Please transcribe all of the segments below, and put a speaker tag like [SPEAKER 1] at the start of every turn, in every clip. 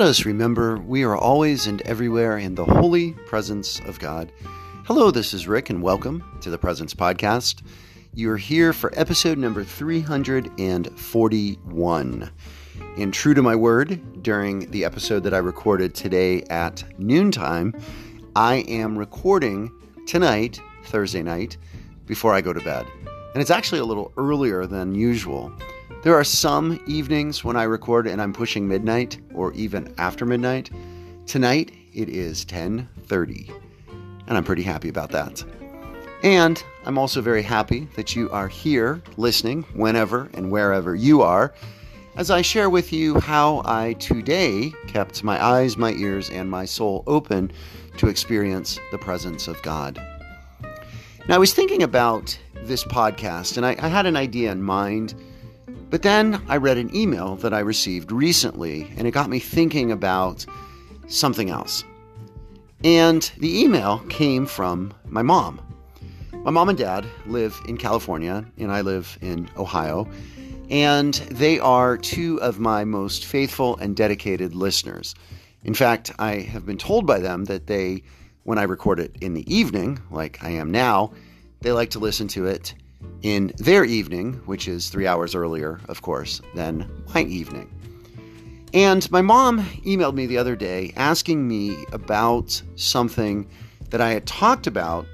[SPEAKER 1] Let us remember we are always and everywhere in the holy presence of God. Hello, this is Rick, and welcome to the Presence Podcast. You're here for episode number 341. And true to my word, during the episode that I recorded today at noontime, I am recording tonight, Thursday night, before I go to bed. And it's actually a little earlier than usual. There are some evenings when I record and I'm pushing midnight or even after midnight. Tonight it is 10:30, and I'm pretty happy about that. And I'm also very happy that you are here listening whenever and wherever you are as I share with you how I today kept my eyes, my ears, and my soul open to experience the presence of God. Now, I was thinking about this podcast and I, I had an idea in mind but then I read an email that I received recently, and it got me thinking about something else. And the email came from my mom. My mom and dad live in California, and I live in Ohio. And they are two of my most faithful and dedicated listeners. In fact, I have been told by them that they, when I record it in the evening, like I am now, they like to listen to it in their evening, which is three hours earlier, of course, than my evening. And my mom emailed me the other day asking me about something that I had talked about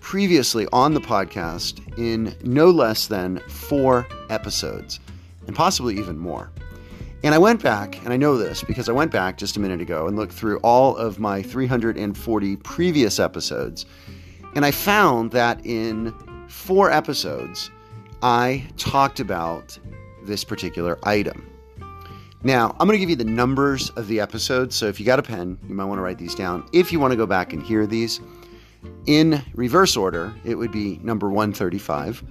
[SPEAKER 1] previously on the podcast in no less than four episodes, and possibly even more. And I went back, and I know this because I went back just a minute ago and looked through all of my 340 previous episodes, and I found that in four episodes, I talked about this particular item. Now, I'm going to give you the numbers of the episodes. So if you got a pen, you might want to write these down. If you want to go back and hear these in reverse order, it would be number 135,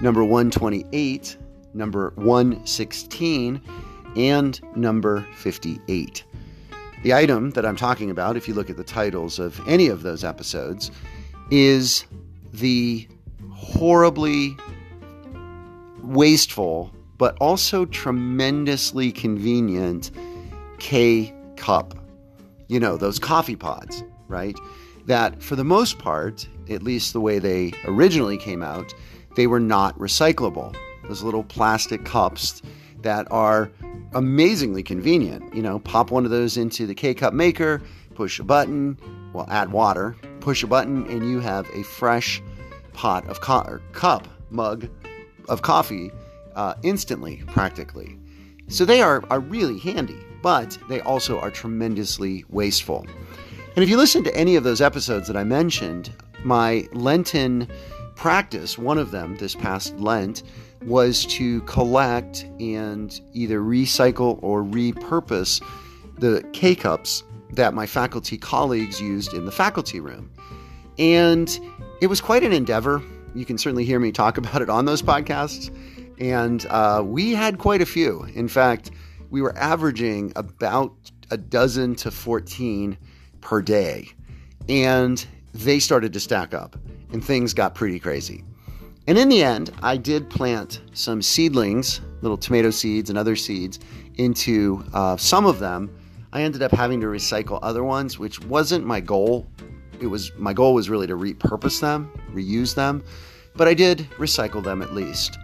[SPEAKER 1] number 128, number 116, and number 58. The item that I'm talking about, if you look at the titles of any of those episodes, is the horribly wasteful, but also tremendously convenient K cup. You know, those coffee pods, right? That for the most part, at least the way they originally came out, they were not recyclable. Those little plastic cups that are amazingly convenient. You know, pop one of those into the K cup maker, push a button, well, add water, push a button, and you have a fresh pot of co- cup mug of coffee uh, instantly, practically. So they are, are really handy, but they also are tremendously wasteful. And if you listen to any of those episodes that I mentioned, my Lenten practice, one of them this past Lent, was to collect and either recycle or repurpose the K cups that my faculty colleagues used in the faculty room. And it was quite an endeavor. You can certainly hear me talk about it on those podcasts. And uh, we had quite a few. In fact, we were averaging about a dozen to 14 per day. And they started to stack up, and things got pretty crazy. And in the end, I did plant some seedlings, little tomato seeds and other seeds, into uh, some of them. I ended up having to recycle other ones, which wasn't my goal it was my goal was really to repurpose them, reuse them, but I did recycle them at least.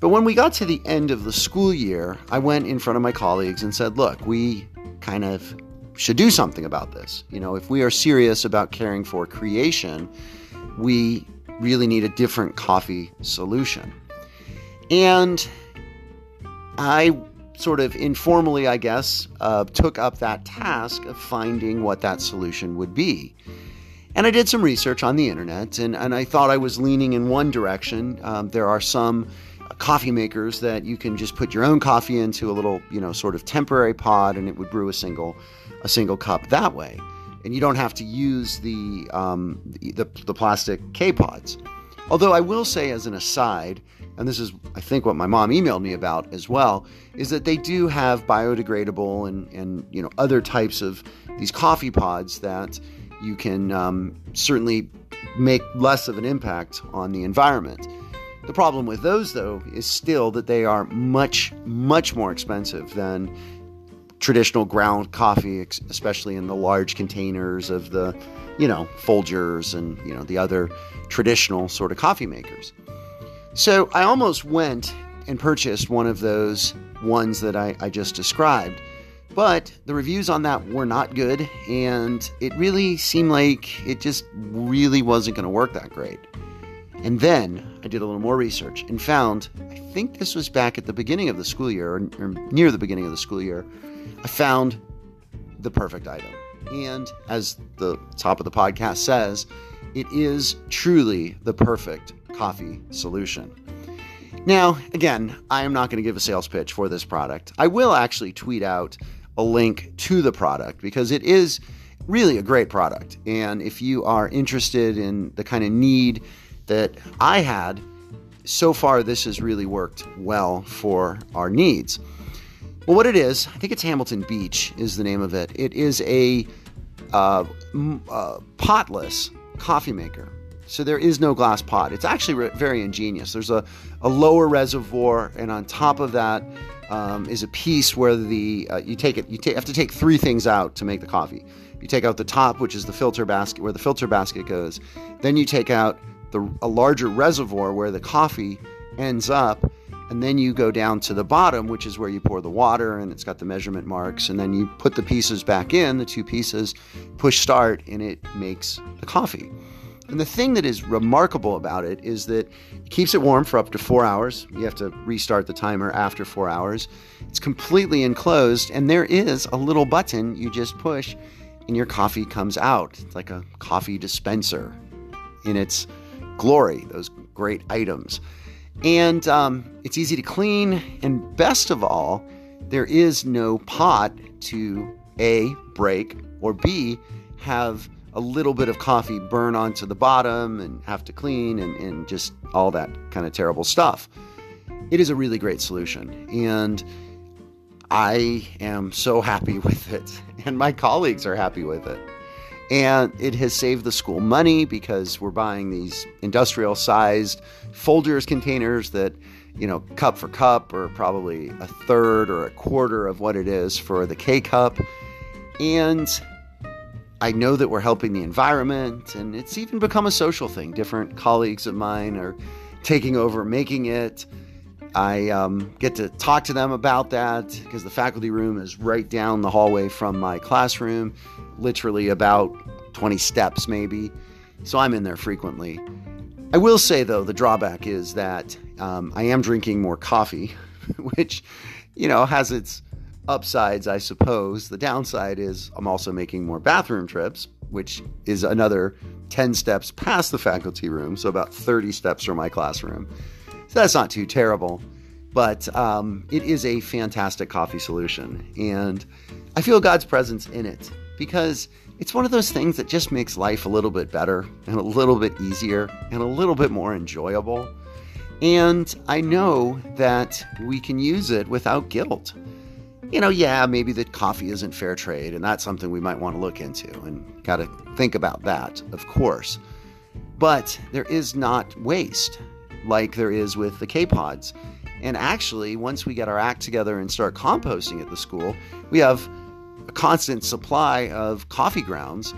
[SPEAKER 1] But when we got to the end of the school year, I went in front of my colleagues and said, "Look, we kind of should do something about this. You know, if we are serious about caring for creation, we really need a different coffee solution." And I sort of informally, I guess, uh, took up that task of finding what that solution would be. And I did some research on the internet, and, and I thought I was leaning in one direction. Um, there are some coffee makers that you can just put your own coffee into a little, you know, sort of temporary pod, and it would brew a single, a single cup that way. And you don't have to use the um, the, the plastic K pods. Although I will say, as an aside, and this is I think what my mom emailed me about as well, is that they do have biodegradable and and you know other types of these coffee pods that you can um, certainly make less of an impact on the environment. The problem with those, though, is still that they are much, much more expensive than traditional ground coffee, especially in the large containers of the, you know, Folgers and, you know, the other traditional sort of coffee makers. So I almost went and purchased one of those ones that I, I just described. But the reviews on that were not good, and it really seemed like it just really wasn't going to work that great. And then I did a little more research and found, I think this was back at the beginning of the school year, or, or near the beginning of the school year, I found the perfect item. And as the top of the podcast says, it is truly the perfect coffee solution. Now, again, I am not going to give a sales pitch for this product. I will actually tweet out a link to the product because it is really a great product. And if you are interested in the kind of need that I had, so far this has really worked well for our needs. Well, what it is, I think it's Hamilton Beach is the name of it. It is a uh, uh, potless coffee maker. So there is no glass pot. It's actually re- very ingenious. There's a, a lower reservoir, and on top of that um, is a piece where the uh, you take it. You have to take three things out to make the coffee. You take out the top, which is the filter basket, where the filter basket goes. Then you take out the a larger reservoir where the coffee ends up, and then you go down to the bottom, which is where you pour the water, and it's got the measurement marks. And then you put the pieces back in, the two pieces, push start, and it makes the coffee. And the thing that is remarkable about it is that it keeps it warm for up to four hours. You have to restart the timer after four hours. It's completely enclosed, and there is a little button you just push, and your coffee comes out. It's like a coffee dispenser in its glory, those great items. And um, it's easy to clean, and best of all, there is no pot to A, break, or B, have a little bit of coffee burn onto the bottom and have to clean and, and just all that kind of terrible stuff. It is a really great solution. And I am so happy with it. And my colleagues are happy with it. And it has saved the school money because we're buying these industrial sized Folgers containers that, you know, cup for cup are probably a third or a quarter of what it is for the K cup. And I know that we're helping the environment, and it's even become a social thing. Different colleagues of mine are taking over, making it. I um, get to talk to them about that because the faculty room is right down the hallway from my classroom, literally about 20 steps maybe. So I'm in there frequently. I will say, though, the drawback is that um, I am drinking more coffee, which, you know, has its upsides, I suppose. The downside is I'm also making more bathroom trips, which is another 10 steps past the faculty room, so about 30 steps from my classroom. So that's not too terrible, but um, it is a fantastic coffee solution. And I feel God's presence in it because it's one of those things that just makes life a little bit better and a little bit easier and a little bit more enjoyable. And I know that we can use it without guilt you know, yeah, maybe the coffee isn't fair trade, and that's something we might want to look into and got to think about that, of course. But there is not waste like there is with the K pods. And actually, once we get our act together and start composting at the school, we have a constant supply of coffee grounds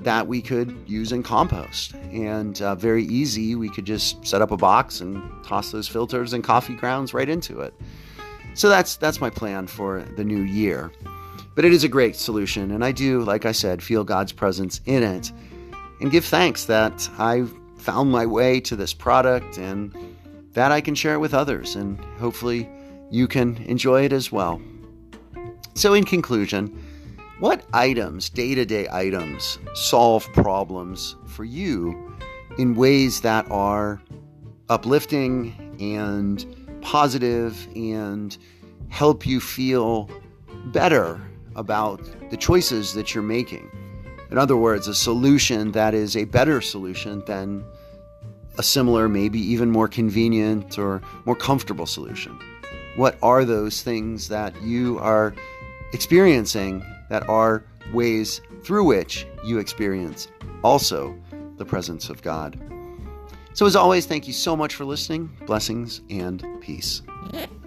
[SPEAKER 1] that we could use in compost. And uh, very easy, we could just set up a box and toss those filters and coffee grounds right into it. So that's that's my plan for the new year. But it is a great solution, and I do, like I said, feel God's presence in it, and give thanks that I found my way to this product and that I can share it with others, and hopefully you can enjoy it as well. So, in conclusion, what items, day to day items, solve problems for you in ways that are uplifting and positive and help you feel better about the choices that you're making. In other words, a solution that is a better solution than a similar, maybe even more convenient or more comfortable solution. What are those things that you are experiencing that are ways through which you experience also the presence of God? So, as always, thank you so much for listening. Blessings and peace.